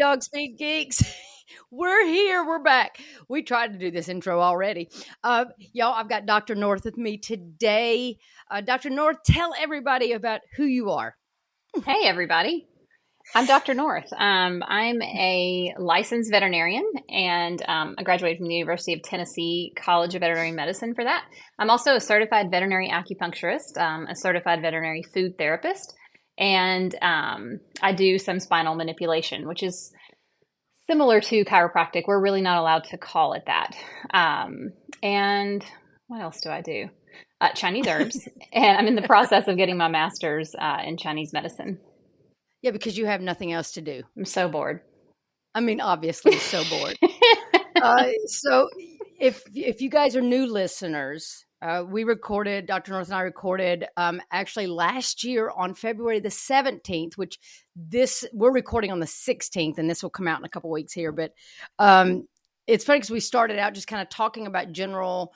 Hey, Dog Speak Geeks. We're here. We're back. We tried to do this intro already. Uh, y'all, I've got Dr. North with me today. Uh, Dr. North, tell everybody about who you are. Hey, everybody. I'm Dr. North. Um, I'm a licensed veterinarian and um, I graduated from the University of Tennessee College of Veterinary Medicine for that. I'm also a certified veterinary acupuncturist, um, a certified veterinary food therapist, and um, I do some spinal manipulation, which is similar to chiropractic. We're really not allowed to call it that. Um, and what else do I do? Uh, Chinese herbs, and I'm in the process of getting my master's uh, in Chinese medicine. Yeah, because you have nothing else to do. I'm so bored. I mean, obviously, so bored. uh, so, if if you guys are new listeners, uh, we recorded, Dr. North and I recorded um, actually last year on February the 17th, which this, we're recording on the 16th, and this will come out in a couple weeks here. But um, it's funny because we started out just kind of talking about general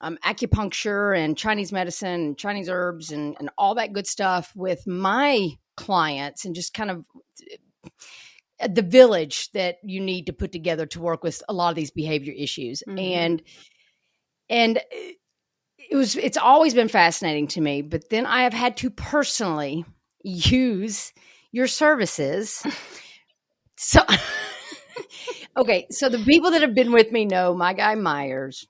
um, acupuncture and Chinese medicine, and Chinese herbs, and, and all that good stuff with my clients, and just kind of uh, the village that you need to put together to work with a lot of these behavior issues. Mm-hmm. And, and, uh, it was it's always been fascinating to me but then i have had to personally use your services. So okay so the people that have been with me know my guy myers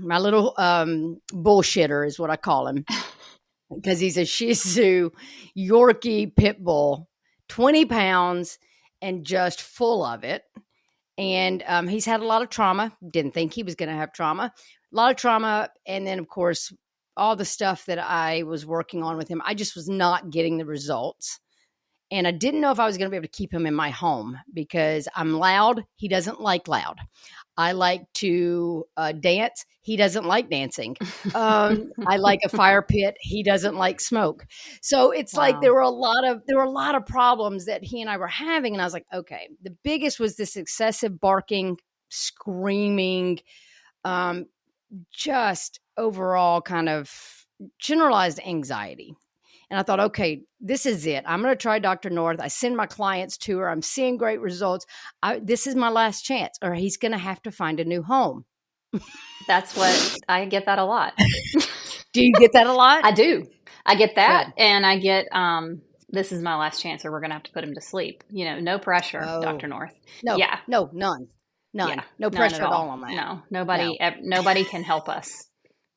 my little um, bullshitter is what i call him because he's a shih tzu yorkie pit bull 20 pounds and just full of it. And um, he's had a lot of trauma didn't think he was going to have trauma a lot of trauma. And then, of course, all the stuff that I was working on with him, I just was not getting the results. And I didn't know if I was going to be able to keep him in my home because I'm loud. He doesn't like loud. I like to uh, dance. He doesn't like dancing. Um, I like a fire pit. He doesn't like smoke. So it's wow. like there were a lot of there were a lot of problems that he and I were having, and I was like, okay. The biggest was this excessive barking, screaming, um, just overall kind of generalized anxiety. And I thought, okay, this is it. I'm going to try Dr. North. I send my clients to her. I'm seeing great results. I, this is my last chance, or he's going to have to find a new home. That's what I get that a lot. do you get that a lot? I do. I get that. Good. And I get, um, this is my last chance, or we're going to have to put him to sleep. You know, no pressure, oh. Dr. North. No, yeah. No, none. None. Yeah, no pressure at all. all. on that. No, nobody, no. nobody can help us.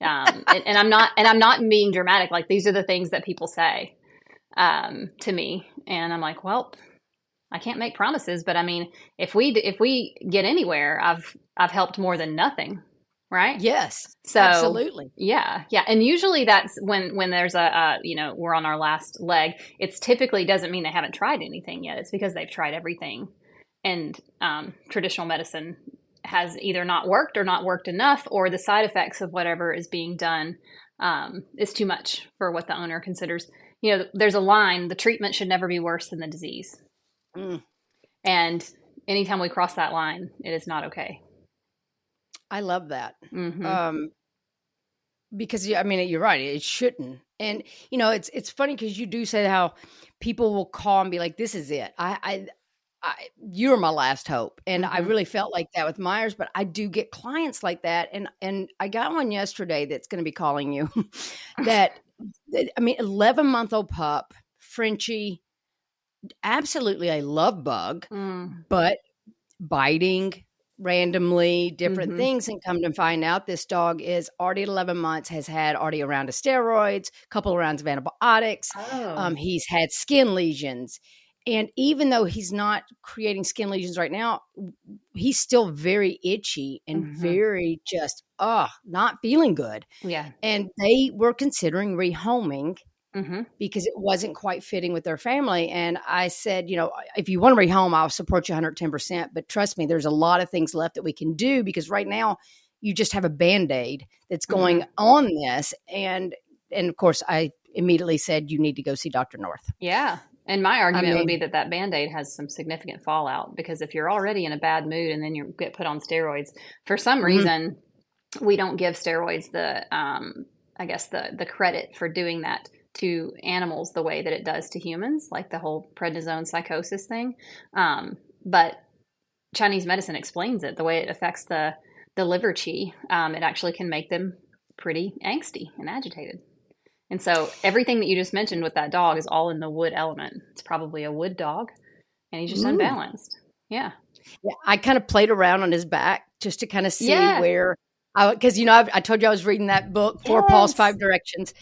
Um, and, and, I'm not, and I'm not being dramatic. Like these are the things that people say um, to me, and I'm like, well, I can't make promises, but I mean, if we if we get anywhere, I've I've helped more than nothing, right? Yes, so absolutely, yeah, yeah. And usually that's when when there's a, a you know we're on our last leg. It's typically doesn't mean they haven't tried anything yet. It's because they've tried everything and um, traditional medicine has either not worked or not worked enough, or the side effects of whatever is being done um, is too much for what the owner considers. You know, there's a line: the treatment should never be worse than the disease. Mm. And anytime we cross that line, it is not okay. I love that. Mm-hmm. Um, because I mean, you're right. It shouldn't. And you know, it's it's funny because you do say how people will call and be like, "This is it. I, I, I you're my last hope." And mm-hmm. I really felt like that with Myers, but I do get clients like that. And and I got one yesterday that's going to be calling you. that, I mean, eleven month old pup, Frenchie, absolutely a love bug, mm. but biting randomly different mm-hmm. things and come to find out this dog is already 11 months has had already a round of steroids a couple of rounds of antibiotics oh. um, he's had skin lesions and even though he's not creating skin lesions right now he's still very itchy and mm-hmm. very just oh not feeling good yeah and they were considering rehoming mm-hmm. because it wasn't quite fitting with their family. And I said, you know, if you want to rehome, I'll support you 110%. But trust me, there's a lot of things left that we can do because right now you just have a band aid that's going mm-hmm. on this. And, and of course, I immediately said, you need to go see Dr. North. Yeah. And my argument I mean, would be that that band aid has some significant fallout because if you're already in a bad mood and then you get put on steroids, for some mm-hmm. reason, we don't give steroids the, um, I guess, the, the credit for doing that to animals the way that it does to humans, like the whole prednisone psychosis thing. Um, but Chinese medicine explains it the way it affects the the liver qi. Um, it actually can make them pretty angsty and agitated. And so everything that you just mentioned with that dog is all in the wood element. It's probably a wood dog, and he's just Ooh. unbalanced. Yeah. Yeah, I kind of played around on his back just to kind of see yeah. where, because you know I, I, told you I was reading that book, Four yes. Paws, Five Directions,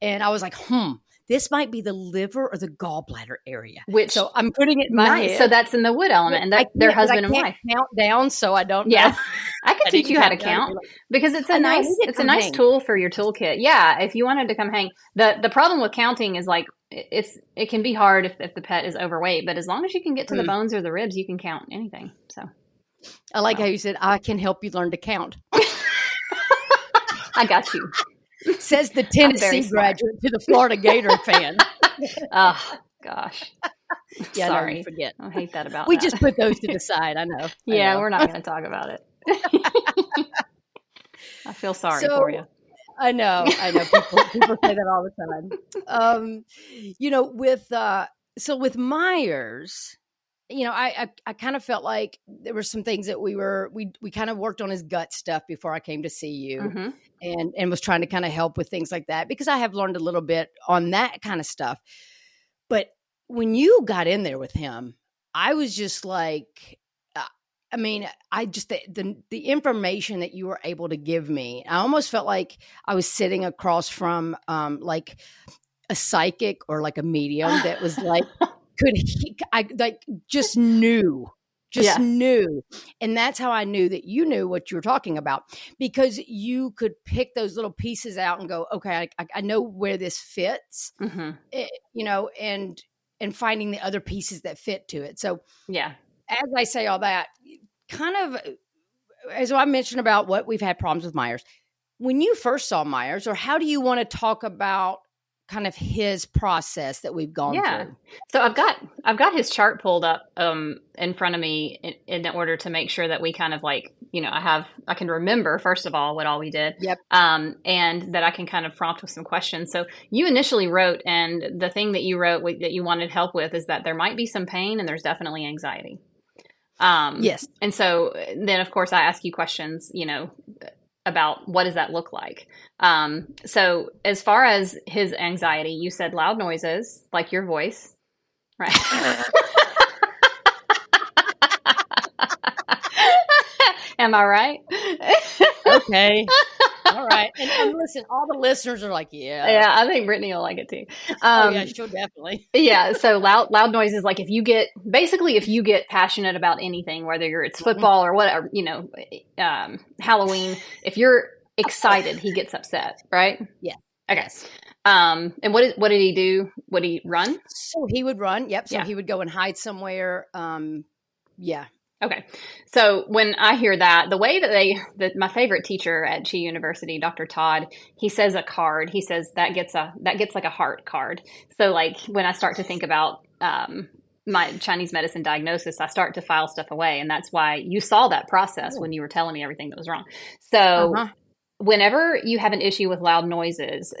and I was like, hmm, this might be the liver or the gallbladder area. Which so I'm putting it in my nice. So that's in the wood element, and that their husband and wife count down. So I don't. Yeah, know. I can teach you how to count because it's a nice it's a nice hang. tool for your toolkit. Yeah, if you wanted to come hang. the The problem with counting is like it's it can be hard if, if the pet is overweight, but as long as you can get to mm. the bones or the ribs, you can count anything. So I like how you said I can help you learn to count. I got you. Says the Tennessee graduate to the Florida Gator fan. oh gosh. Yeah, Sorry. No, forget. I hate that about We that. just put those to the side. I know. yeah, I know. we're not going to talk about it. I feel sorry so, for you. I know. I know. People, people say that all the time. Um, you know, with uh, so with Myers, you know, I, I, I kind of felt like there were some things that we were we we kind of worked on his gut stuff before I came to see you, mm-hmm. and and was trying to kind of help with things like that because I have learned a little bit on that kind of stuff. But when you got in there with him, I was just like, uh, I mean, I just the, the the information that you were able to give me, I almost felt like I was sitting across from um like a psychic or like a medium that was like could he, I like just knew just yeah. knew. And that's how I knew that you knew what you were talking about because you could pick those little pieces out and go, okay, I, I know where this fits, mm-hmm. it, eh, you know, and and finding the other pieces that fit to it. So yeah, as I say all that, kind of as I mentioned about what we've had problems with Myers. When you first saw Myers, or how do you want to talk about kind of his process that we've gone yeah. through. So I've got I've got his chart pulled up um, in front of me in, in, order to make sure that we kind of like you know I have I can remember first of all what all we did. Yep. Um, and that I can kind of prompt with some questions. So you initially wrote, and the thing that you wrote that you wanted help with is that there might be some pain and there's definitely anxiety. Um, yes. And so then, of course, I ask you questions. You know about what does that look like. Um, so as far as his anxiety, you said loud noises like your voice, right? Am I right? okay. All right. And, and, listen, all the listeners are like, yeah. Yeah, I think Brittany will like it too. Um, oh, yeah, she'll definitely. yeah. So loud, loud noises, like if you get, basically, if you get passionate about anything, whether you're, it's football or whatever, you know, um, Halloween, if you're excited, he gets upset, right? Yeah. Okay. Um, and what did, what did he do? Would he run? So he would run. Yep. So yeah. he would go and hide somewhere. Um, yeah. Okay. So when I hear that, the way that they, the, my favorite teacher at Chi University, Dr. Todd, he says a card. He says that gets a that gets like a heart card. So like when I start to think about um, my Chinese medicine diagnosis, I start to file stuff away, and that's why you saw that process when you were telling me everything that was wrong. So uh-huh. whenever you have an issue with loud noises,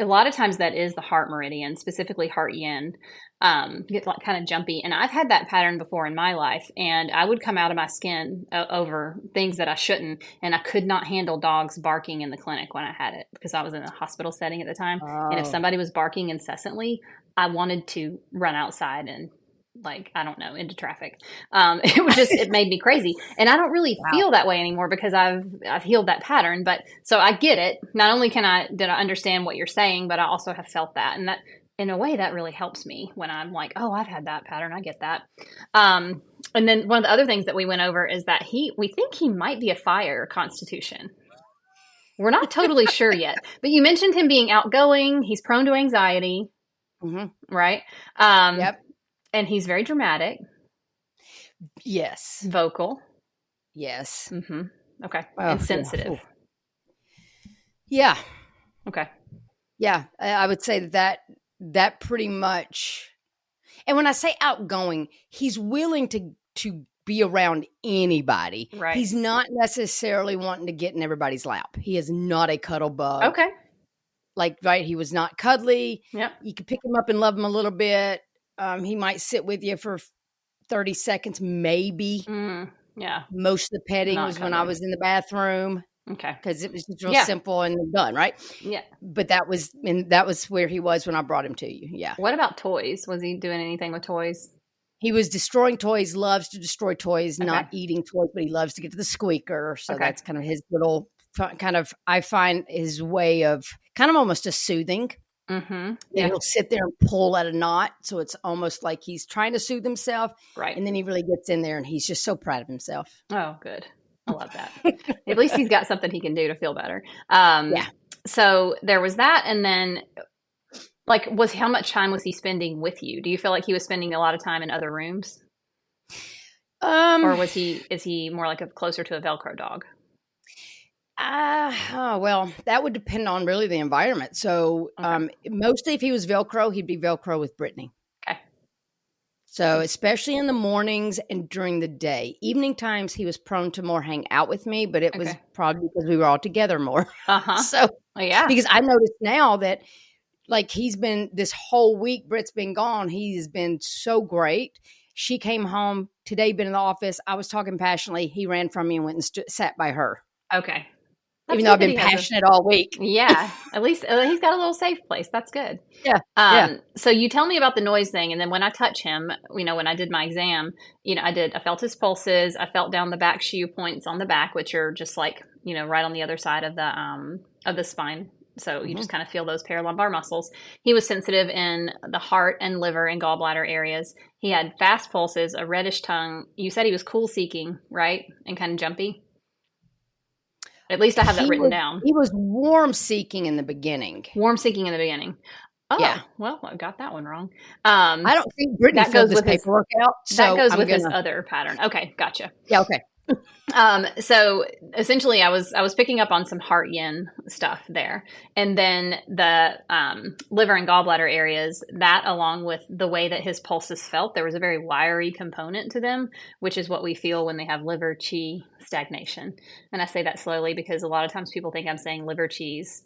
a lot of times that is the heart meridian, specifically heart yin. Um, get like kind of jumpy, and I've had that pattern before in my life, and I would come out of my skin uh, over things that I shouldn't, and I could not handle dogs barking in the clinic when I had it because I was in a hospital setting at the time, oh. and if oh. somebody was barking incessantly, I wanted to run outside and like I don't know into traffic. Um, it was just it made me crazy, and I don't really wow. feel that way anymore because I've I've healed that pattern. But so I get it. Not only can I did I understand what you're saying, but I also have felt that, and that in a way that really helps me when I'm like, oh, I've had that pattern. I get that. Um, and then one of the other things that we went over is that he we think he might be a fire constitution. We're not totally sure yet, but you mentioned him being outgoing. He's prone to anxiety. Mm-hmm. Right. Um, yep and he's very dramatic. Yes. Vocal. Yes. Mm-hmm. Okay. Oh, and sensitive. Yeah. Okay. Yeah, I would say that that pretty much. And when I say outgoing, he's willing to to be around anybody. Right. He's not necessarily wanting to get in everybody's lap. He is not a cuddle bug. Okay. Like right, he was not cuddly. Yeah. You could pick him up and love him a little bit. Um, he might sit with you for 30 seconds, maybe. Mm, yeah. Most of the petting Not was when I was in the bathroom. Okay. Because it was just real yeah. simple and done, right? Yeah. But that was and that was where he was when I brought him to you. Yeah. What about toys? Was he doing anything with toys? He was destroying toys, loves to destroy toys, okay. not eating toys, but he loves to get to the squeaker. So okay. that's kind of his little kind of I find his way of kind of almost a soothing. Mm-hmm. Yeah. He'll sit there and pull at a knot. So it's almost like he's trying to soothe himself. Right. And then he really gets in there and he's just so proud of himself. Oh, good. I love that. At least he's got something he can do to feel better. Um, yeah. So there was that. And then, like, was how much time was he spending with you? Do you feel like he was spending a lot of time in other rooms? Um, or was he, is he more like a closer to a Velcro dog? Uh, oh, well, that would depend on really the environment. So, okay. um, mostly if he was Velcro, he'd be Velcro with Brittany. Okay. So, especially in the mornings and during the day, evening times, he was prone to more hang out with me, but it okay. was probably because we were all together more. Uh huh. so, oh, yeah. Because I noticed now that, like, he's been this whole week, Britt's been gone. He's been so great. She came home today, been in the office. I was talking passionately. He ran from me and went and st- sat by her. Okay. That's even though I've been passionate a, all week. Yeah, at least uh, he's got a little safe place. That's good. Yeah. Um, yeah. So you tell me about the noise thing, and then when I touch him, you know, when I did my exam, you know, I did. I felt his pulses. I felt down the back shu points on the back, which are just like you know right on the other side of the um of the spine. So you mm-hmm. just kind of feel those paralumbar muscles. He was sensitive in the heart and liver and gallbladder areas. He had fast pulses, a reddish tongue. You said he was cool seeking, right, and kind of jumpy. At least I have that written was, down. He was warm seeking in the beginning. Warm seeking in the beginning. Oh, yeah. Well, I got that one wrong. Um, I don't think Brittany that goes with paperwork his, out. So that goes I'm with gonna... his other pattern. Okay, gotcha. Yeah. Okay um, so essentially, I was I was picking up on some heart yin stuff there, and then the um, liver and gallbladder areas. That, along with the way that his pulses felt, there was a very wiry component to them, which is what we feel when they have liver chi stagnation. And I say that slowly because a lot of times people think I'm saying liver cheese,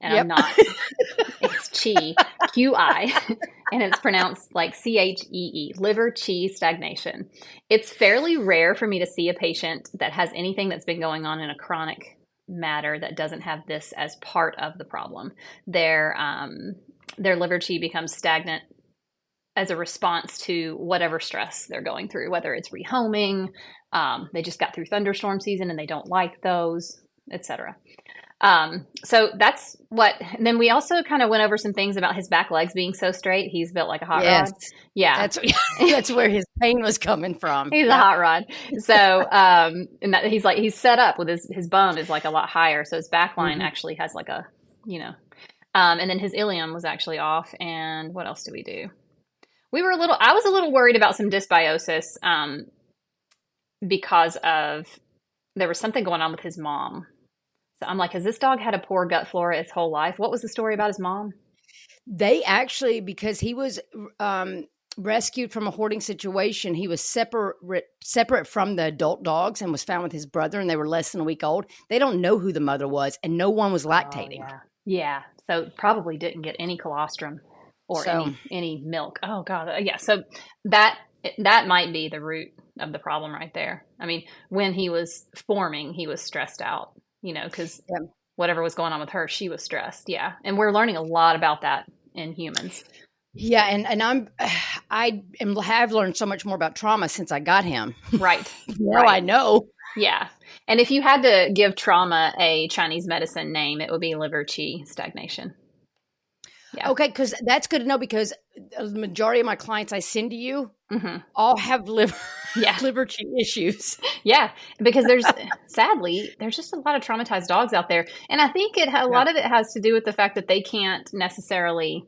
and yep. I'm not. it's chi, Q I, and it's pronounced like C H E E, liver chi stagnation. It's fairly rare for me to see a patient that has anything that's been going on in a chronic matter that doesn't have this as part of the problem. Their um, their liver chi becomes stagnant as a response to whatever stress they're going through, whether it's rehoming, um, they just got through thunderstorm season and they don't like those, etc. Um, so that's what. then we also kind of went over some things about his back legs being so straight. He's built like a hot yes. rod. Yeah, that's that's where his pain was coming from. He's yeah. a hot rod. So, um, and that, he's like he's set up with his his bone is like a lot higher, so his back line mm-hmm. actually has like a you know, um, and then his ilium was actually off. And what else do we do? We were a little. I was a little worried about some dysbiosis. Um, because of there was something going on with his mom. So I'm like, has this dog had a poor gut flora its whole life? What was the story about his mom? They actually, because he was um, rescued from a hoarding situation, he was separate separate from the adult dogs and was found with his brother, and they were less than a week old. They don't know who the mother was, and no one was oh, lactating. Oh, yeah. yeah, so probably didn't get any colostrum or so, any any milk. Oh god, uh, yeah. So that that might be the root of the problem right there. I mean, when he was forming, he was stressed out, you know, because yeah. whatever was going on with her, she was stressed. Yeah, and we're learning a lot about that in humans. Yeah, and and I'm I am have learned so much more about trauma since I got him. Right. now right. I know. Yeah. And if you had to give trauma a Chinese medicine name, it would be liver qi stagnation. Yeah. Okay, because that's good to know because the majority of my clients I send to you mm-hmm. all have liver yeah. liver issues. Yeah, because there's sadly there's just a lot of traumatized dogs out there, and I think it a yeah. lot of it has to do with the fact that they can't necessarily,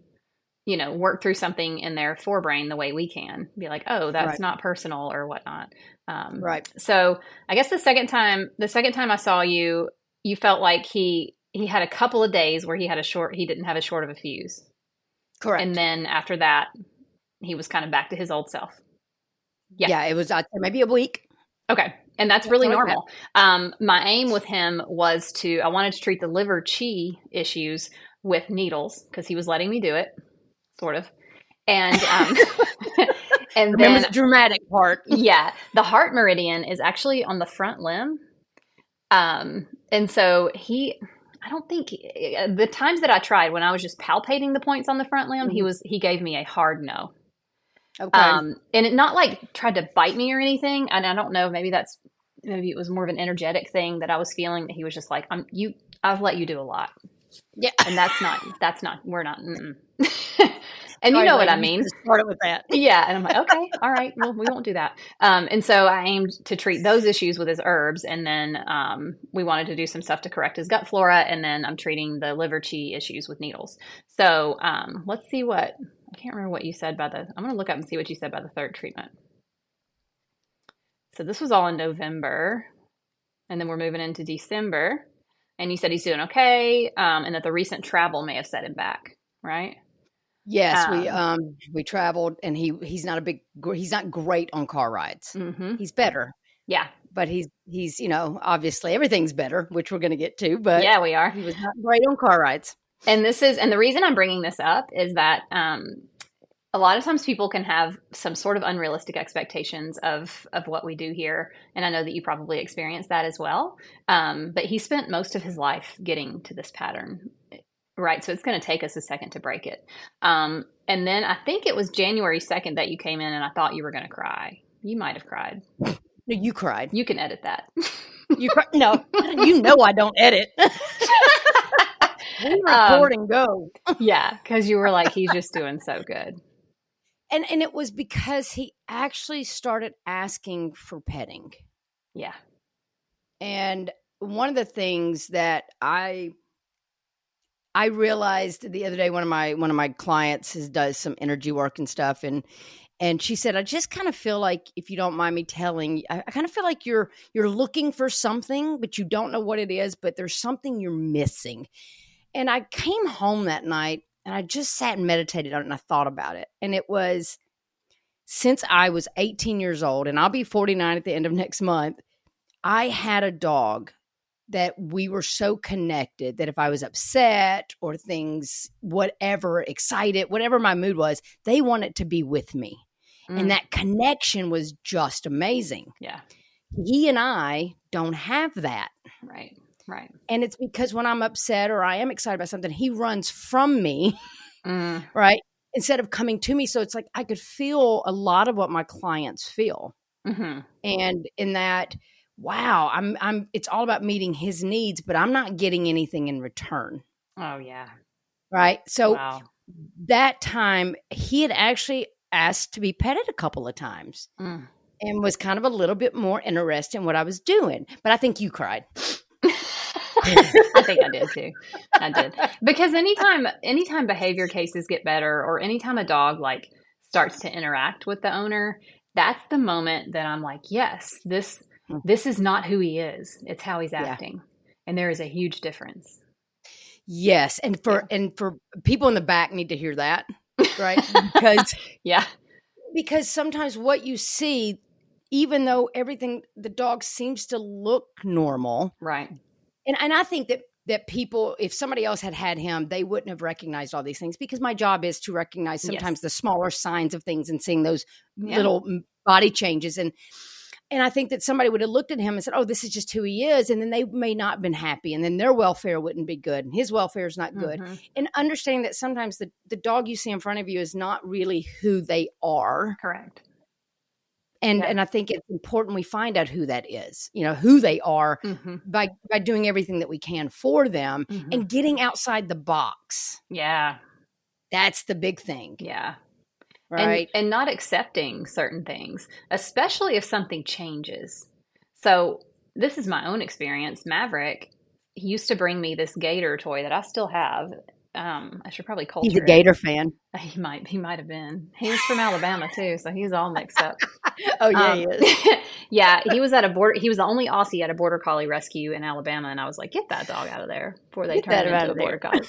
you know, work through something in their forebrain the way we can. Be like, oh, that's right. not personal or whatnot. Um, right. So I guess the second time the second time I saw you, you felt like he he had a couple of days where he had a short he didn't have a short of a fuse. Correct. And then after that, he was kind of back to his old self. Yeah. Yeah, it was uh, maybe a week. Okay. And that's really normal. Um, my aim with him was to I wanted to treat the liver qi issues with needles because he was letting me do it, sort of. And um, and Remember then the dramatic part. yeah, the heart meridian is actually on the front limb. Um, and so he I don't think uh, the times that I tried when I was just palpating the points on the front limb, mm-hmm. he was he gave me a hard no. Okay. Um, and it not like tried to bite me or anything. And I don't know, maybe that's maybe it was more of an energetic thing that I was feeling that he was just like, I'm you. I've let you do a lot. Yeah, and that's not that's not we're not. and you know what I mean. Started with that. Yeah. And I'm like, okay, all right, well, we won't do that. Um, and so I aimed to treat those issues with his herbs. And then um, we wanted to do some stuff to correct his gut flora. And then I'm treating the liver qi issues with needles. So um, let's see what, I can't remember what you said by the, I'm going to look up and see what you said by the third treatment. So this was all in November. And then we're moving into December. And you said he's doing okay. Um, and that the recent travel may have set him back, right? Yes, um, we um we traveled, and he he's not a big he's not great on car rides. Mm-hmm. He's better, yeah, but he's he's you know obviously everything's better, which we're going to get to. But yeah, we are. He was not great on car rides. And this is and the reason I'm bringing this up is that um a lot of times people can have some sort of unrealistic expectations of of what we do here and i know that you probably experienced that as well um, but he spent most of his life getting to this pattern Right. So it's going to take us a second to break it. Um, and then I think it was January 2nd that you came in and I thought you were going to cry. You might have cried. No, you cried. You can edit that. you cry- No, you know I don't edit. we record um, and go. yeah, because you were like, he's just doing so good. And and it was because he actually started asking for petting. Yeah. And one of the things that I I realized the other day one of my one of my clients has does some energy work and stuff and and she said I just kind of feel like if you don't mind me telling I, I kind of feel like you're you're looking for something but you don't know what it is but there's something you're missing. And I came home that night and I just sat and meditated on it and I thought about it and it was since I was 18 years old and I'll be 49 at the end of next month I had a dog that we were so connected that if I was upset or things, whatever, excited, whatever my mood was, they wanted to be with me. Mm. And that connection was just amazing. Yeah. He and I don't have that. Right. Right. And it's because when I'm upset or I am excited about something, he runs from me. Mm. Right. Instead of coming to me. So it's like I could feel a lot of what my clients feel. Mm-hmm. And in that, wow, I'm I'm it's all about meeting his needs, but I'm not getting anything in return. Oh yeah. Right? So wow. that time he had actually asked to be petted a couple of times. Mm. And was kind of a little bit more interested in what I was doing. But I think you cried. I think I did too. I did. Because anytime anytime behavior cases get better or anytime a dog like starts to interact with the owner, that's the moment that I'm like, yes, this Mm. this is not who he is. It's how he's Yeah. acting. And there is a huge difference. Yes, and for and for people in the back need to hear that, right? because Yeah. because sometimes what you see even though everything the dog seems to look normal Right. and and I think that that people if somebody else had had him they wouldn't have recognized all these things because my job is to recognize Yes. sometimes the smaller signs of things and seeing those Yeah. little body changes and and I think that somebody would have looked at him and said, "Oh, this is just who he is," and then they may not have been happy, and then their welfare wouldn't be good, and his welfare is not good. Mhm. And understanding that sometimes the the dog you see in front of you is not really who they are, Correct. and Yeah. and I think it's important we find out who that is, you know, who they are hmm by by doing everything that we can for them hmm and getting outside the box. yeah. That's the big thing, Yeah. Right? and, and not accepting certain things, especially if something changes. So, this is my own experience. Maverick, he used to bring me this gator toy that I still have. Um, I should probably culture He's a it. Gator fan. He might, he might have been. He was from Alabama too, so he's all mixed up. Oh yeah, Um, he is. yeah, he was at a border. He was the only Aussie at a border collie rescue in Alabama, and I was like, "Get that dog out of there before they Get turn him into a border collie."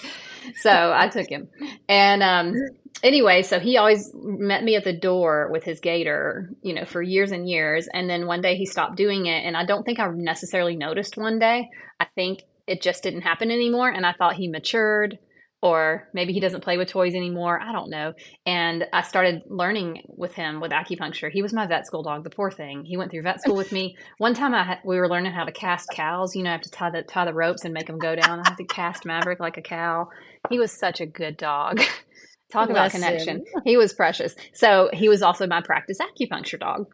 so I took him, and um, anyway, so he always met me at the door with his gator, you know, for years and years, and then one day he stopped doing it, and I don't think I necessarily noticed one day. I think it just didn't happen anymore, and I thought he matured. Or maybe he doesn't play with toys anymore. I don't know. And I started learning with him with acupuncture. He was my vet school dog, the poor thing. He went through vet school with me. One time I had, we were learning how to cast cows. You know, I have to tie the tie the ropes and make them go down. I have to cast Maverick like a cow. He was such a good dog. Talk about him. connection. He was precious. So he was also my practice acupuncture dog.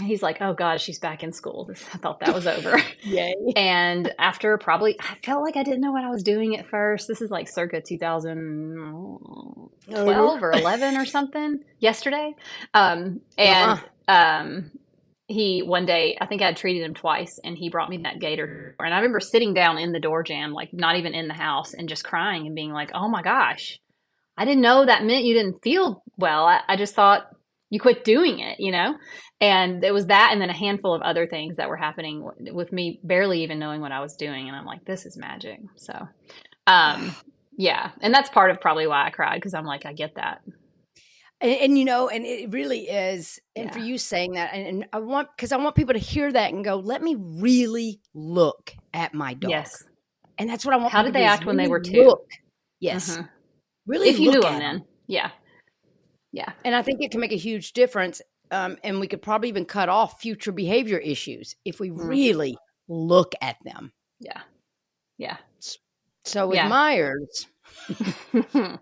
He's like, oh God, she's back in school. I thought that was over. Yay. And after probably, I felt like I didn't know what I was doing at first. This is like circa 2012 or 11 or something yesterday. Um, and um, he, one day, I think I had treated him twice and he brought me that gator. And I remember sitting down in the door jamb, like not even in the house, and just crying and being like, oh my gosh, I didn't know that meant you didn't feel well. I, I just thought you quit doing it, you know? And it was that and then a handful of other things that were happening w- with me barely even knowing what I was doing. And I'm like, this is magic. So, um, yeah. And that's part of probably why I cried because I'm like, I get that. And, and you know, and it really is. And for you saying that, and, and I want because I want people to hear that and go, let me really look at my dog. Yes. and that's what I want. How did they act when they were two? Look. Yes, Mhm. really. If you knew them then. Yeah. Yeah. and I think it can make a huge difference. Um, and we could probably even cut off future behavior issues if we Mhm. really look at them. Yeah. Yeah. So with Yeah. Myers,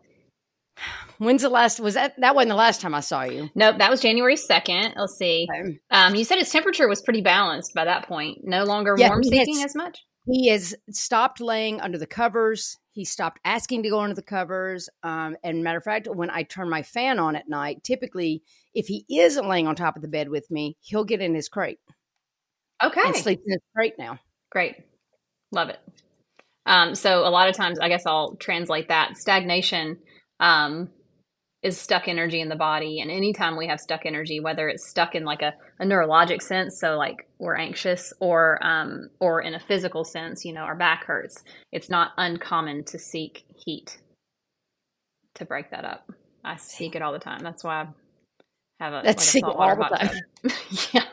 when's the last? Was that that wasn't the last time I saw you? nope. That was January 2nd. Let's see. Um, you said his temperature was pretty balanced by that point. No longer Yeah, warm seeking as much. He has stopped laying under the covers. He stopped asking to go under the covers. Um, and matter of fact, when I turn my fan on at night, typically, if he isn't laying on top of the bed with me, he'll get in his crate Okay. and sleep in his crate now. Great. Love it. Um, so a lot of times, I guess I'll translate that stagnation um, is stuck energy in the body. And anytime we have stuck energy, whether it's stuck in like a, a neurologic sense, so like we're anxious, or um, or in a physical sense, you know, our back hurts, it's not uncommon to seek heat to break that up. I seek it all the time. That's why I have a, That's like a seek it saltwater all the time. yeah.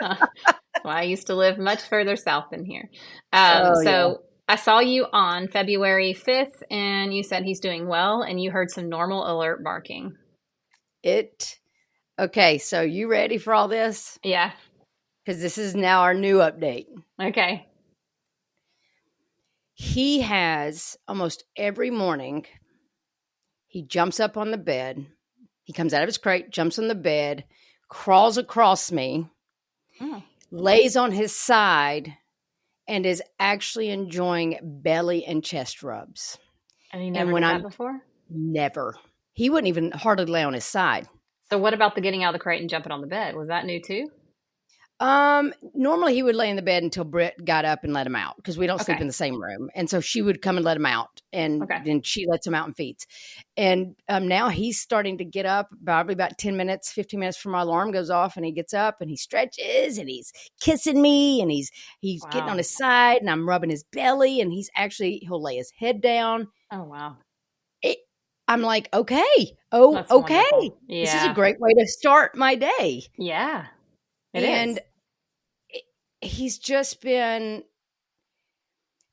That's why I used to live much further south than here. Um, Oh, so I saw you on February 5th, and you said he's doing well, and you heard some normal alert barking. It, okay, so you ready for all this? Yeah. Because this is now our new update. Okay. He has almost every morning, he jumps up on the bed. He comes out of his crate, jumps on the bed, crawls across me, Oh. lays on his side, and is actually enjoying belly and chest rubs. And you never when did that I'm- before? Never. He wouldn't even hardly lay on his side. So what about the getting out of the crate and jumping on the bed? Was that new too? Um, normally he would lay in the bed until Britt got up and let him out because we don't sleep in the same room. And so she would come and let him out and Okay. then she lets him out and feeds. And um, now he's starting to get up probably about 10 minutes, 15 minutes from my alarm goes off and he gets up and he stretches and he's kissing me and he's he's getting on his side and I'm rubbing his belly and he's actually he'll lay his head down. Oh wow. I'm like, okay, oh, That's okay. wonderful. This is a great way to start my day. Yeah. It and is. He's just been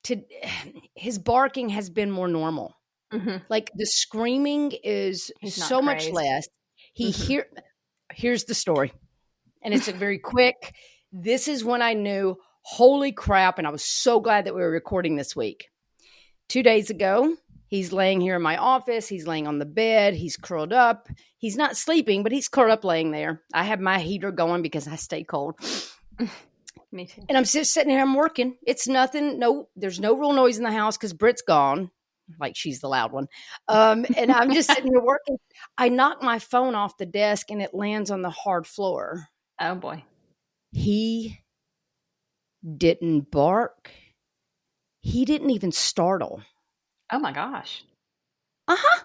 to his barking has been more normal. Mhm. Like the screaming is He's so much less. He Mhm. hear here's the story. And it's a very quick. This is when I knew, holy crap, and I was so glad that we were recording this week. Two days ago, he's laying here in my office. He's laying on the bed. He's curled up. He's not sleeping, but he's curled up laying there. I have my heater going because I stay cold. Me too. And I'm just sitting here, I'm working. It's nothing. No, there's no real noise in the house because Britt's gone. Like she's the loud one. Um, and I'm just sitting here working. I knock my phone off the desk and it lands on the hard floor. Oh boy. He didn't bark. He didn't even startle. Oh my gosh. Uh huh.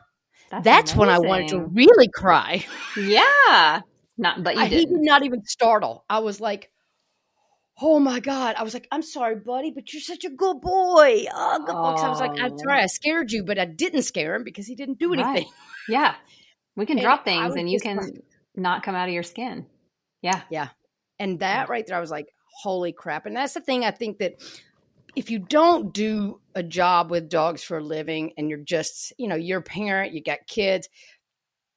That's, That's when I wanted to really cry. Yeah. Not but you I, he did not even startle. I was like, oh my God. I was like, I'm sorry, buddy, but you're such a good boy. Oh, good boy. 'Cause I was like, I'm Oh. sorry I scared you, but I didn't scare him because he didn't do anything. Right. Yeah. We can And drop things and you can like- not come out of your skin. Yeah yeah. And that right there, I was like, holy crap. And that's the thing I think that if you don't do a job with dogs for a living and you're just, you know, you're a parent, you got kids,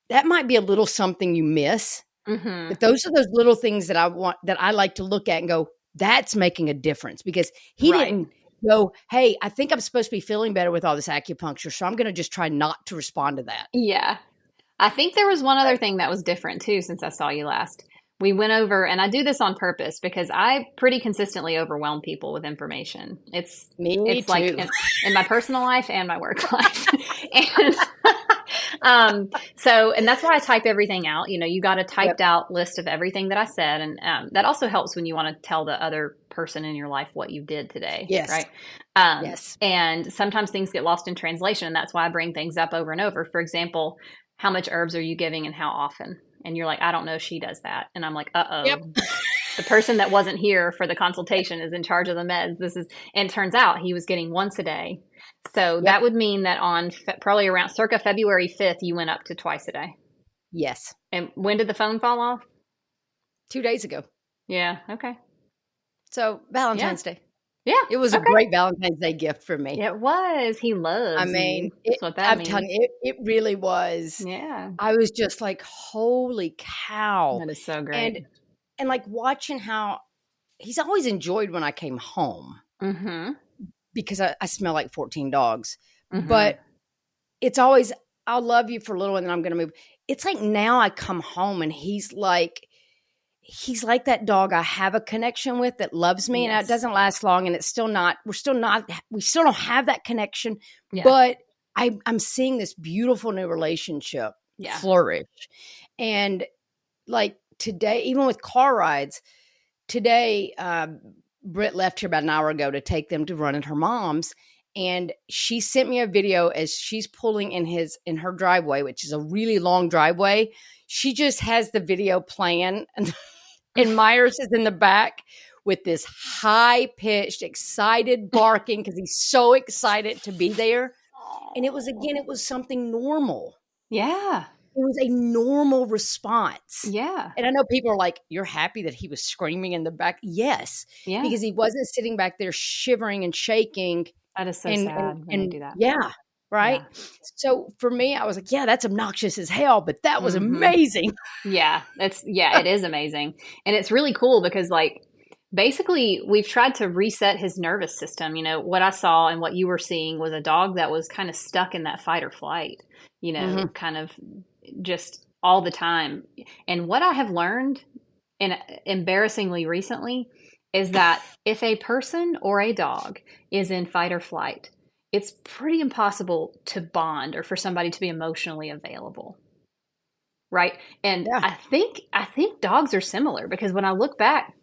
that might be a little something you miss. Mm-hmm. But those are those little things that I want that I like to look at and go, that's making a difference because he Right. didn't go, hey, I think I'm supposed to be feeling better with all this acupuncture, so I'm going to just try not to respond to that. Yeah. I think there was one other thing that was different too since I saw you last. We went over, and I do this on purpose because I pretty consistently overwhelm people with information. It's Me it's too. like in, in my personal life and my work life and um so and that's why i type everything out. You know you got a typed out list of everything that i said and um, that also helps when you want to tell the other person in your life what you did today Yes. right? Um yes. and sometimes things get lost in translation and that's why i bring things up over and over. For example how much herbs are you giving and how often? And you're like i don't know she does that. And i'm like uh-oh. Yep. the person that wasn't here for the consultation is in charge of the meds. This is and it turns out he was getting once a day so that would mean that on fe- probably around circa february 5th you went up to twice a day Yes. and when did the phone fall off Two days ago. yeah okay So Valentine's Day. yeah It was a great Valentine's Day gift for me. it was he loves I mean, it, that's what that I'm means telling you, it, it really was. yeah I was just like, holy cow. that is so great And and like watching how he's always enjoyed when I came home mm-hmm. Because I, I smell like 14 dogs. Mhm. But it's always, I'll love you for a little and then I'm gonna move. It's like now I come home and he's like he's like that dog I have a connection with that loves me and it doesn't last long and it's still not we're still not we still don't have that connection Yeah. but I, I'm seeing this beautiful new relationship yeah flourish. And like today, even with car rides, today, um, Britt left here about an hour ago to take them to run at her mom's. And she sent me a video as she's pulling in his in her driveway, which is a really long driveway. She just has the video playing, and, and Myers is in the back with this high pitched, excited barking because he's so excited to be there. And it was again, it was something normal yeah it was a normal response. yeah And I know people are like, you're happy that he was screaming in the back. Yes, yeah because he wasn't sitting back there shivering and shaking. that is so and, sad and, when and do that yeah, right. Yeah. So for me, I was like, yeah, that's obnoxious as hell, but that was Mhm. amazing. Yeah, it's yeah, it is amazing. And it's really cool because like basically we've tried to reset his nervous system. You know, what I saw and what you were seeing was a dog that was kind of stuck in that fight or flight, you know, Mhm. kind of just all the time. And what I have learned and embarrassingly recently is that if a person or a dog is in fight or flight, it's pretty impossible to bond or for somebody to be emotionally available. Right? And Yeah. I think I think dogs are similar because when I look back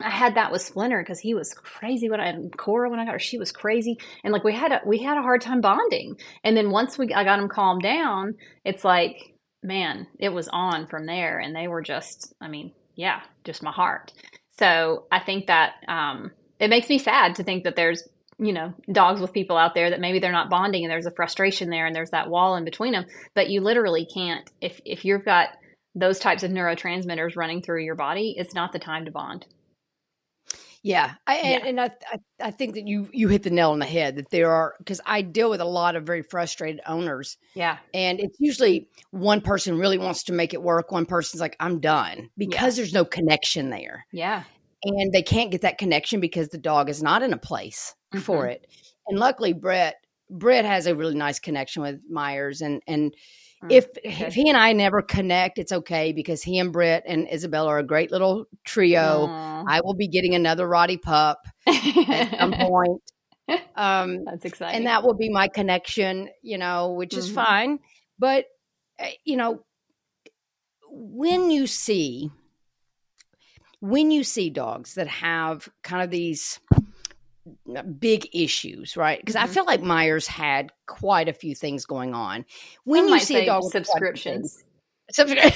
I had that with Splinter because he was crazy when I had Cora when I got her. She was crazy, and like we had a we had a hard time bonding. And then once we I got him calmed down, it's like man, it was on from there, and they were just I mean, yeah, just my heart. So I think that um, it makes me sad to think that there's you know dogs with people out there that maybe they're not bonding and there's a frustration there and there's that wall in between them. But you literally can't if if you've got those types of neurotransmitters running through your body, it's not the time to bond. Yeah, I, yeah. and, and I, I think that you you hit the nail on the head that there are because I deal with a lot of very frustrated owners. Yeah, and it's usually one person really wants to make it work, one person's like I'm done because yeah. there's no connection there. Yeah, and they can't get that connection because the dog is not in a place mm-hmm. for it. And luckily, Brett Brett has a really nice connection with Myers, and and Mm, if if he and I never connect, it's okay because he and Britt and Isabella are a great little trio. Aww. I will be getting another Roddy pup at some point. Um, That's exciting, and that will be my connection. You know, which is mm-hmm. fine. But eh, you know, when you see when you see dogs that have kind of these big issues, right? Because mm-hmm. I feel like Myers had quite a few things going on. When Some you see a dog subscriptions, subscriptions.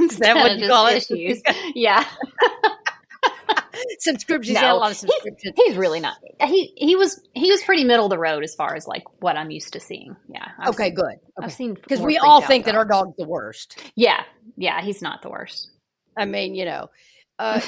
is that what you call it? Issues. yeah. subscriptions. No, a lot of subscriptions. He's, he's, really not. He he was he was pretty middle of the road as far as like what I'm used to seeing. Yeah. I've okay, seen, good. Okay. I've seen because we all think dogs. that our dog's the worst. Yeah, yeah, he's not the worst. I mean, you know, uh,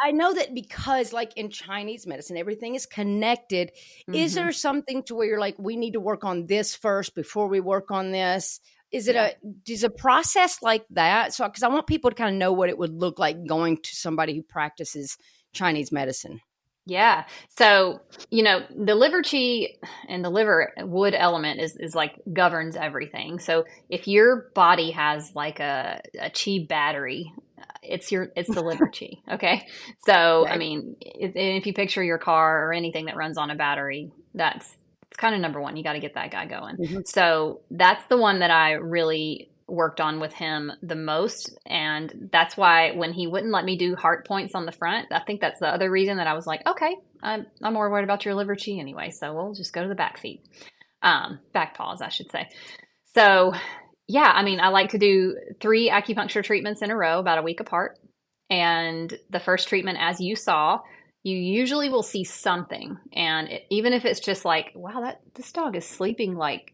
I know that because, like in Chinese medicine, everything is connected. Mm-hmm. Is there something to where you're like, we need to work on this first before we work on this? Is it yeah. a is a process like that? So, because I want people to kind of know what it would look like going to somebody who practices Chinese medicine. Yeah. So, you know, the liver chi and the liver wood element is, is like governs everything. So if your body has like a, a chi battery it's your it's the liver chi okay so right. i mean if, if, you picture your car or anything that runs on a battery that's it's kind of number one you got to get that guy going mm-hmm. so that's the one that i really worked on with him the most and that's why when he wouldn't let me do heart points on the front i think that's the other reason that i was like okay i'm, I'm more worried about your liver chi anyway so we'll just go to the back feet um, back paws i should say so yeah, I mean, I like to do three acupuncture treatments in a row, about a week apart. And the first treatment, as you saw, you usually will see something. And it, even if it's just like, wow, that this dog is sleeping like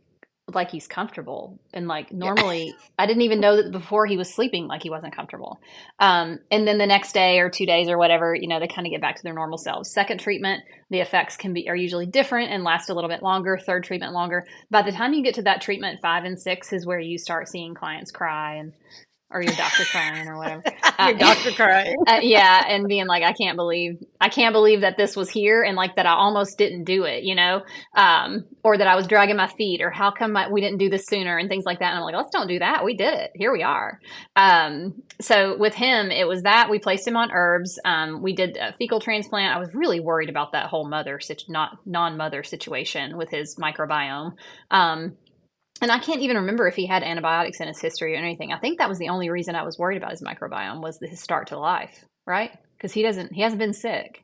like he's comfortable. And like normally yeah. i didn't even know that before he was sleeping like he wasn't comfortable. Um, and then the next day or two days or whatever you know they kind of get back to their normal selves. Second treatment the effects can be are usually different and last a little bit longer. Third treatment longer. By the time you get to that treatment five and six is where you start seeing clients cry and or your doctor crying or whatever. your doctor crying. uh, yeah, and being like, I can't believe, I can't believe that this was here, and like that I almost didn't do it, you know, um, or that I was dragging my feet, or how come I, we didn't do this sooner, and things like that. And I'm like, let's don't do that. We did it. Here we are. Um, so with him, it was that we placed him on herbs. Um, we did a fecal transplant. I was really worried about that whole mother, not non-mother situation with his microbiome. Um, and I can't even remember if he had antibiotics in his history or anything. I think that was the only reason I was worried about his microbiome was his start to life, right? Because he doesn't, he hasn't been sick.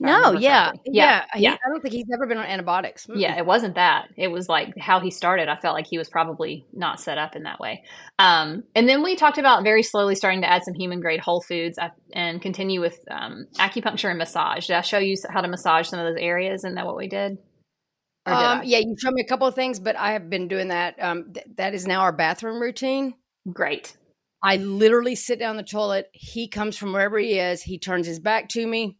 No, yeah, yeah, yeah, yeah. I don't think he's ever been on antibiotics. Mm. Yeah, it wasn't that. It was like how he started. I felt like he was probably not set up in that way. Um, and then we talked about very slowly starting to add some human grade whole foods uh, and continue with um, acupuncture and massage. Did I show you how to massage some of those areas? Isn't that what we did? Um, yeah, you showed me a couple of things, but I have been doing that. Um, th- that is now our bathroom routine. Great. I literally sit down the toilet. He comes from wherever he is. He turns his back to me,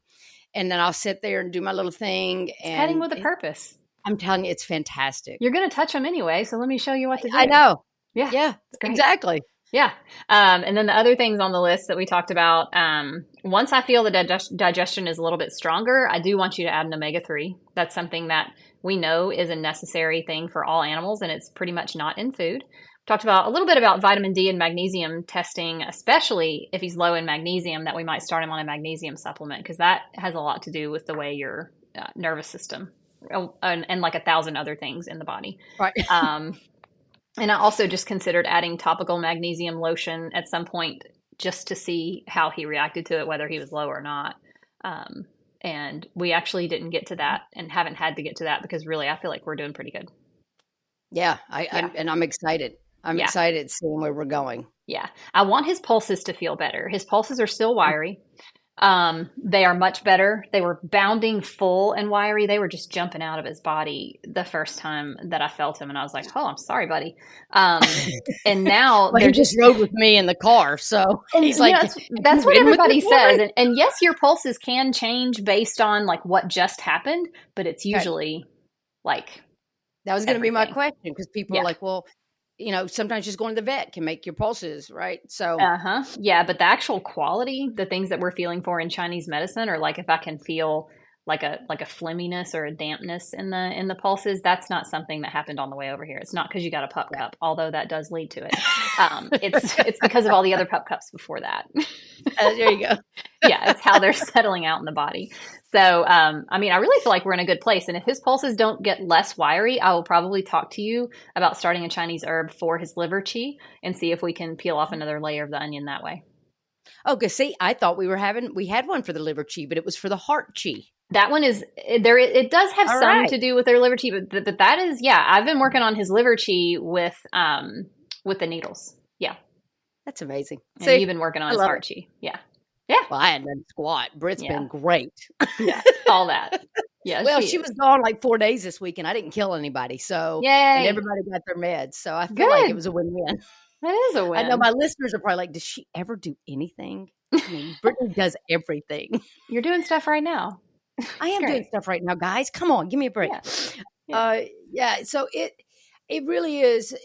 and then I'll sit there and do my little thing. And heading with a purpose. I'm telling you, it's fantastic. You're going to touch him anyway, so let me show you what to do. I know. Yeah, yeah, exactly. Yeah. Um, and then the other things on the list that we talked about, um, once I feel the digest- digestion is a little bit stronger, I do want you to add an omega 3. That's something that we know is a necessary thing for all animals, and it's pretty much not in food. We talked about a little bit about vitamin D and magnesium testing, especially if he's low in magnesium, that we might start him on a magnesium supplement because that has a lot to do with the way your uh, nervous system oh, and, and, like a thousand other things in the body. Right. um, and I also just considered adding topical magnesium lotion at some point just to see how he reacted to it, whether he was low or not. Um, and we actually didn't get to that and haven't had to get to that because really I feel like we're doing pretty good. Yeah, I, yeah. I'm, and I'm excited. I'm yeah. excited seeing where we're going. Yeah, I want his pulses to feel better. His pulses are still mm-hmm. wiry. Um, they are much better. They were bounding full and wiry. They were just jumping out of his body the first time that I felt him, and I was like, "Oh, I'm sorry, buddy." Um, and now well, they're just, just rode with me in the car, so and he's like, that's, that's what everybody says. And, and, yes, your pulses can change based on like what just happened, but it's usually okay. like that was going to be my question because people yeah. are like, "Well, you know, sometimes just going to the vet can make your pulses, right? So, uh huh. Yeah, but the actual quality, the things that we're feeling for in Chinese medicine, or like if I can feel like a like a phlegminess or a dampness in the in the pulses that's not something that happened on the way over here. It's not because you got a pup cup although that does lead to it. Um, it's it's because of all the other pup cups before that. Uh, there you go. Yeah it's how they're settling out in the body. So um, i mean i really feel like we're in a good place and if his pulses don't get less wiry i will probably talk to you about starting a chinese herb for his liver chi and see if we can peel off another layer of the onion that way. Oh, cause see, I thought we were having we had one for the liver chi, but it was for the heart qi. That one is there. It does have All some right. to do with their liver qi, but but that is yeah. I've been working on his liver qi with um with the needles. Yeah, that's amazing. And See, you've been working on his heart qi. Yeah, yeah. Well, I hadn't done squat. Britt's yeah. been great. yeah, all that. Yeah. well, she, she was gone like four days this week, and I didn't kill anybody. So yeah, and everybody got their meds. So I feel Good. like it was a win-win. That is a win. I know my listeners are probably like, "Does she ever do anything?" I mean, Brittany does everything. You're doing stuff right now. I am doing stuff right now, guys. Come on, give me a break. Yeah. Yeah. Uh, yeah. So it it really is.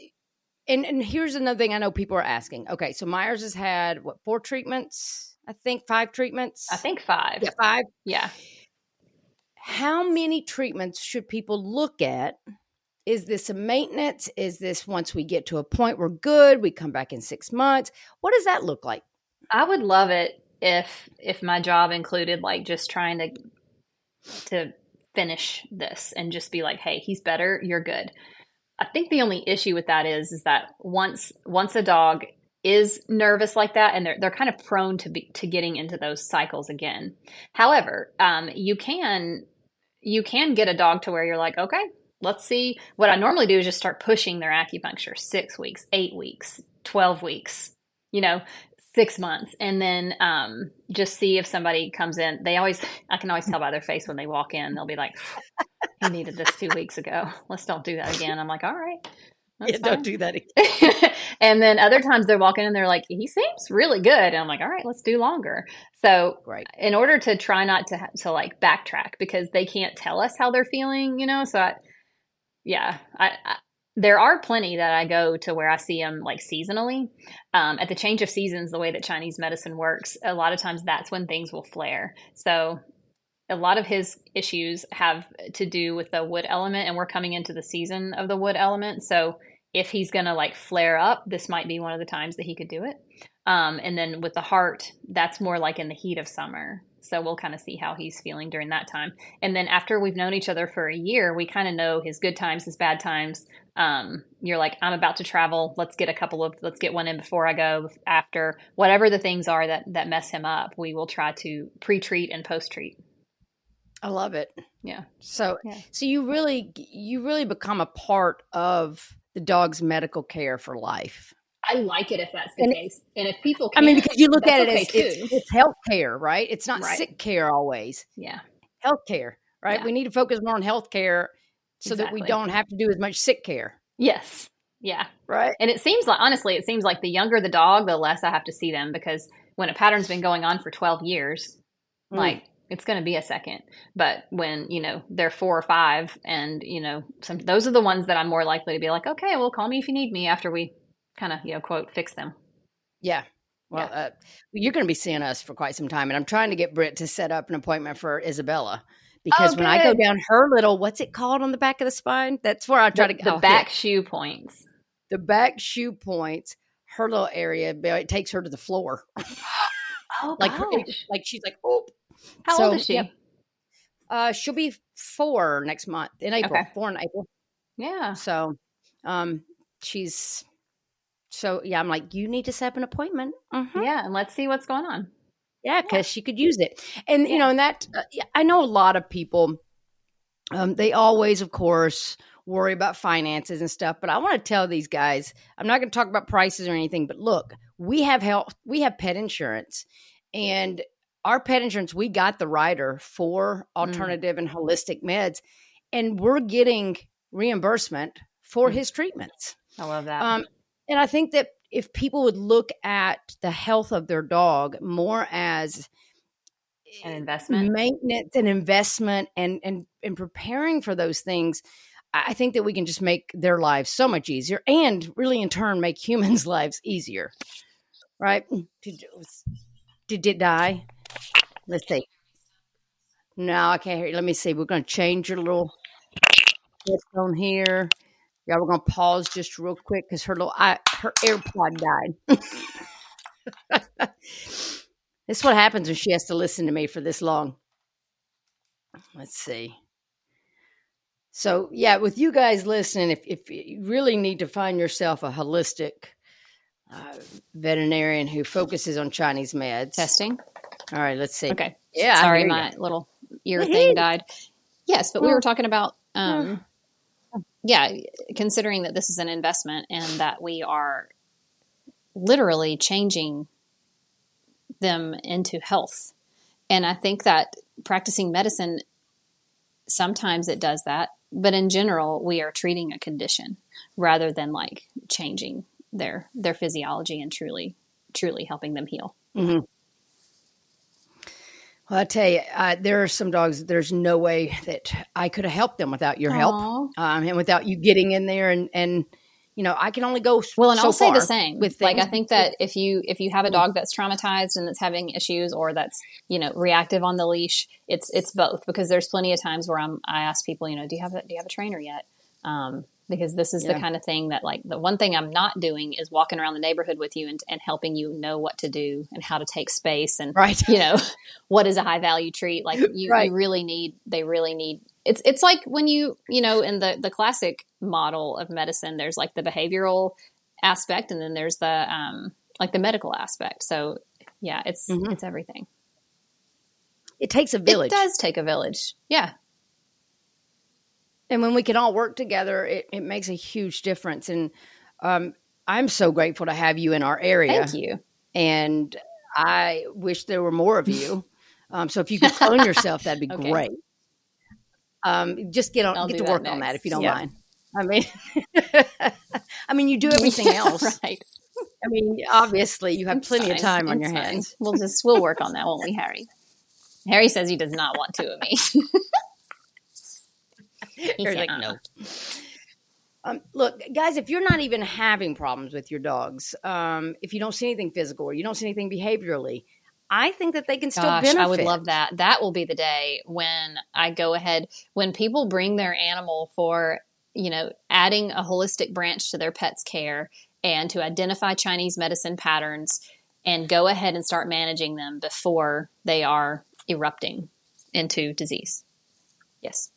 And and here's another thing I know people are asking. Okay, so Myers has had what four treatments? I think five treatments. I think five. Yeah, five. Yeah. How many treatments should people look at? Is this a maintenance? Is this once we get to a point we're good, we come back in six months? What does that look like? I would love it if if my job included like just trying to to finish this and just be like, hey, he's better, you're good. I think the only issue with that is is that once once a dog is nervous like that and they're they're kind of prone to be to getting into those cycles again. However, um, you can you can get a dog to where you're like, okay, let's see. What I normally do is just start pushing their acupuncture six weeks, eight weeks, twelve weeks. You know, six months and then um, just see if somebody comes in they always i can always tell by their face when they walk in they'll be like he needed this two weeks ago let's don't do that again i'm like all right yeah, don't do that again. and then other times they're walking and they're like, he seems really good. And I'm like, all right, let's do longer. So right. in order to try not to, to like backtrack because they can't tell us how they're feeling, you know? So I, yeah, I, there are plenty that I go to where I see them like seasonally. Um, at the change of seasons, the way that Chinese medicine works, a lot of times that's when things will flare. So a lot of his issues have to do with the wood element, and we're coming into the season of the wood element. So if he's going to like flare up, this might be one of the times that he could do it. Um, and then with the heart, that's more like in the heat of summer. So we'll kind of see how he's feeling during that time. And then after we've known each other for a year, we kind of know his good times, his bad times. Um, you're like, I'm about to travel. Let's get a couple of, let's get one in before I go, after, whatever the things are that, that mess him up, we will try to pre treat and post treat. I love it. Yeah. So, yeah. so you really, you really become a part of the dog's medical care for life. I like it if that's the and case. And if people, I mean, because you look at it okay as it's, it's, health care, right? It's not right. sick care always. Yeah. Health care, right? Yeah. We need to focus more on health care so exactly. that we don't have to do as much sick care. Yes. Yeah. Right. And it seems like, honestly, it seems like the younger the dog, the less I have to see them because when a pattern's been going on for 12 years, mm. like it's going to be a second. But when, you know, they're four or five and, you know, some, those are the ones that I'm more likely to be like, okay, well, call me if you need me after we kind of, you know, quote, fix them. Yeah. Well, yeah. Uh, you're going to be seeing us for quite some time. And I'm trying to get Britt to set up an appointment for Isabella because oh, when I go down her little, what's it called on the back of the spine? That's where I try the, to get the back hit. shu points. The back shu points, her little area, it takes her to the floor. oh, like, her, like she's like, oh. How so, old is she? Yeah. Uh, she'll be four next month in April. Okay. Four in April. Yeah. So, um, she's so yeah, I'm like, you need to set up an appointment. Mm-hmm. Yeah, and let's see what's going on. Yeah, because yeah. she could use it, and yeah. you know, and that uh, I know a lot of people. Um, they always, of course, worry about finances and stuff. But I want to tell these guys, I'm not going to talk about prices or anything. But look, we have health, we have pet insurance, and our pet insurance, we got the rider for mm. alternative mm. and holistic meds, and we're getting reimbursement for mm. his treatments. I love that. Um, and I think that if people would look at the health of their dog more as eh, an investment, maintenance and investment, and and and preparing for those things, I think that we can just make their lives so much easier, and really in turn make humans' lives easier. Right? Did, did it die? Let's see. No, I can't hear you. Let me see. We're going to change your little headphone here. Yeah, we're going to pause just real quick because her little I, her AirPod died. this is what happens when she has to listen to me for this long. Let's see. So yeah, with you guys listening, if if you really need to find yourself a holistic uh, veterinarian who focuses on Chinese meds testing. All right, let's see. Okay. Yeah. Sorry, my you. little ear thing died. Yes, but we were talking about um, yeah, considering that this is an investment and that we are literally changing them into health. And I think that practicing medicine sometimes it does that, but in general we are treating a condition rather than like changing their their physiology and truly truly helping them heal. Mm-hmm. Well, I tell you, uh, there are some dogs. That there's no way that I could have helped them without your Aww. help, um, and without you getting in there and and you know I can only go well. And so I'll say the same. With like I think that if you if you have a dog that's traumatized and that's having issues or that's you know reactive on the leash, it's it's both because there's plenty of times where I'm I ask people, you know, do you have a, do you have a trainer yet? Um, because this is yeah. the kind of thing that like the one thing I'm not doing is walking around the neighborhood with you and, and helping you know what to do and how to take space and right. you know what is a high value treat like you, right. you really need they really need it's it's like when you you know in the the classic model of medicine there's like the behavioral aspect and then there's the um like the medical aspect so yeah it's mm-hmm. it's everything it takes a village it does take a village yeah and when we can all work together, it, it makes a huge difference. And um, I'm so grateful to have you in our area. Thank you. And I wish there were more of you. Um, so if you could clone yourself, that'd be okay. great. Um, just get on, I'll get to work next. on that if you don't mind. I mean, I mean, you do everything else, right? I mean, obviously, you have it's plenty fine. of time on your fine. hands. We'll just we'll work on that, won't we, Harry? Harry says he does not want two of me. He's like, no. Um, look, guys, if you're not even having problems with your dogs, um, if you don't see anything physical or you don't see anything behaviorally, I think that they can still Gosh, benefit. I would love that. That will be the day when I go ahead when people bring their animal for you know adding a holistic branch to their pet's care and to identify Chinese medicine patterns and go ahead and start managing them before they are erupting into disease. Yes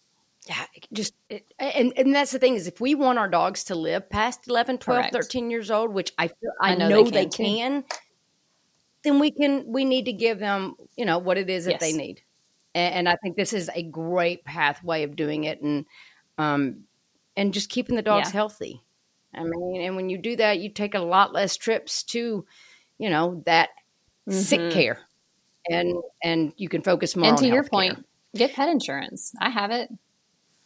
yeah just it, and and that's the thing is if we want our dogs to live past 11 12 Correct. 13 years old which i feel, i, I know, know, they, can, they can then we can we need to give them you know what it is that yes. they need and, and, i think this is a great pathway of doing it and um and just keeping the dogs yeah. healthy i mean and when you do that you take a lot less trips to you know that mm-hmm. sick care and and you can focus more and to your point get pet insurance i have it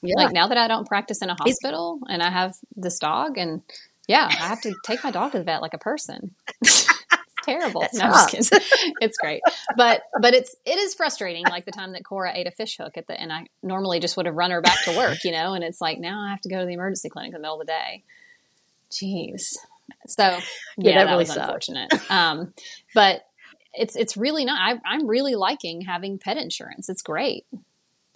yeah. Like now that I don't practice in a hospital and I have this dog, and yeah, I have to take my dog to the vet like a person. it's terrible. no, it's great, but but it's it is frustrating. Like the time that Cora ate a fish hook at the, and I normally just would have run her back to work, you know, and it's like now I have to go to the emergency clinic in the middle of the day. Jeez. So yeah, yeah that, that really was sucked. unfortunate. Um, but it's it's really not. I, I'm really liking having pet insurance. It's great.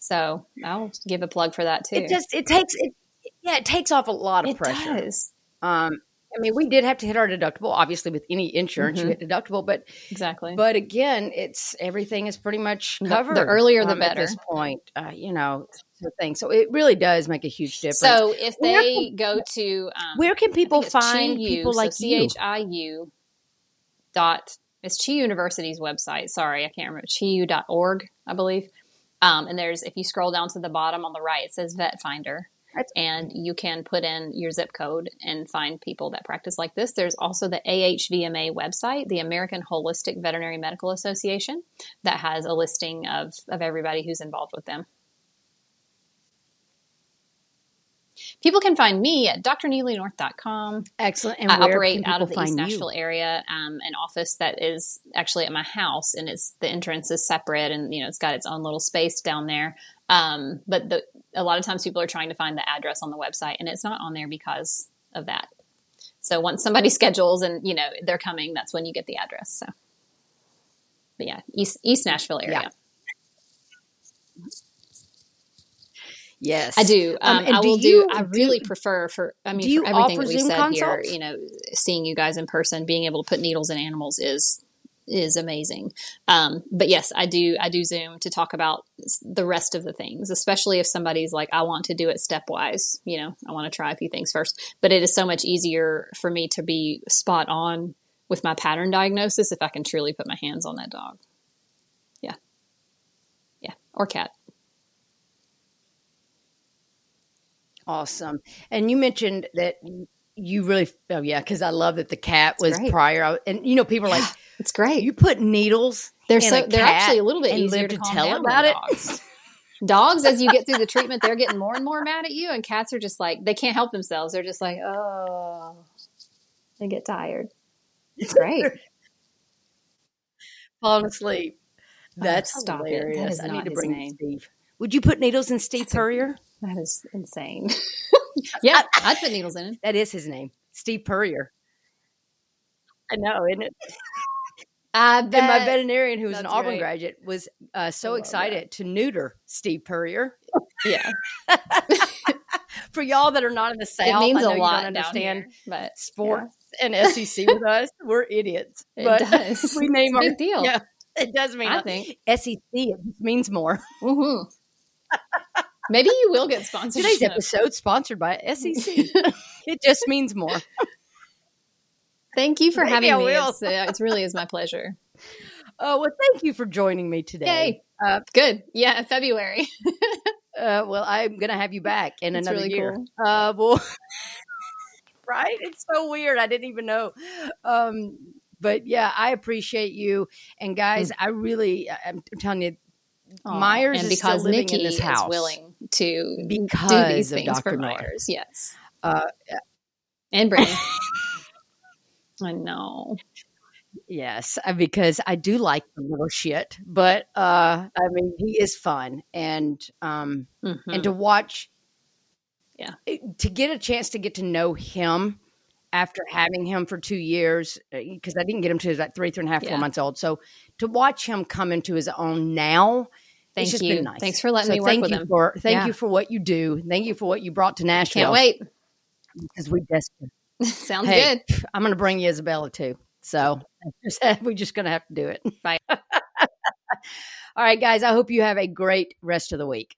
So I'll give a plug for that too. It just it takes it yeah, it takes off a lot of it pressure. Does. Um I mean, we did have to hit our deductible. Obviously, with any insurance, mm-hmm. you hit deductible, but exactly. But again, it's everything is pretty much covered. The, the earlier, the um, better. At this point, uh, you know. thing. So it really does make a huge difference. So if they can- go to um, Where can people find CHIU, people like you? CHIU dot it's Chi University's website. Sorry, I can't remember. CHIU.org, I believe. Um, and there's if you scroll down to the bottom on the right, it says Vet Finder. That's- And you can put in your zip code and find people that practice like this. There's also the AHVMA website, the American Holistic Veterinary Medical Association, that has a listing of, of everybody who's involved with them. People can find me at drneelynorth.com. Excellent. And I where operate out of the East find you? Nashville area, um, an office that is actually at my house, and it's the entrance is separate, and you know it's got its own little space down there. Um, but the, a lot of times people are trying to find the address on the website, and it's not on there because of that. So once somebody schedules and you know they're coming, that's when you get the address. So, but yeah, East East Nashville area. Yeah. Yes, I do. Um, Um, I do will do, you- I do- really prefer for. I mean, do you for everything offer that we Zoom said consults? here, you know, seeing you guys in person, being able to put needles in animals is is amazing. Um, but yes, I do. I do Zoom to talk about the rest of the things, especially if somebody's like, I want to do it stepwise. You know, I want to try a few things first. But it is so much easier for me to be spot on with my pattern diagnosis if I can truly put my hands on that dog. Yeah, yeah, or cat. Awesome. And you mentioned that you really, oh yeah, because I love that the cat was great. prior. And you know, people are like, It's great. you put needles. They're so they're actually a little bit easier to, to tell about it. Dogs. dogs, as you get through the treatment, they're getting more and more mad at you, and cats are just like they can't help themselves. They're just like, oh, they get tired. It's great. Falling asleep. Oh, That's Oh, stop it. That hilarious. I need to bring name. Steve. Would you put needles in Steve Purrier? That is insane. yeah, I'd put needles in him. That is his name, Steve Purrier. I know, isn't it? I And my veterinarian, who was an Auburn right. graduate, was uh, so love excited to neuter Steve Purrier. yeah, For y'all that are not in the South, it means I know a you lot don't understand here, but sports and SEC with us. We're idiots. It but does. we name It's a our big deal. Yeah, it does mean I a- think. SEC. It just means more. hmm Maybe you will get sponsored. Today's episode sponsored by SEC. it just means more. Thank you for Maybe having I me. will. It's, uh, it really is my pleasure. Oh well, thank you for joining me today. Yay. Uh, Good. Yeah, February. uh, well, I'm gonna have you back in another really year. cool. Uh, well, right? It's so weird. I didn't even know. Um, but yeah, I appreciate you. And guys, I really, I'm telling you, Aw, Myers and is still because living Nikki in this house is willing to do these of things for Dr. North. Myers. Yes, Uh, and Brittany. I know. yes, uh, because I do like the little shit, but uh, I mean, he is fun, and um, Mhm. and to watch, Yeah. to get a chance to get to know him after having him for two years, because I didn't get him to like three, three and a half, Yeah. four months old. So to watch him come into his own now. Thank it's just you. been nice. Thanks for letting So me work thank with you him. for thank Yeah. you for what you do. Thank you for what you brought to Nashville. Can't wait. because we desperate. Sounds Hey, good. I'm going to bring you Isabella too. So we're just going to have to do it. Bye. All right, guys. I hope you have a great rest of the week.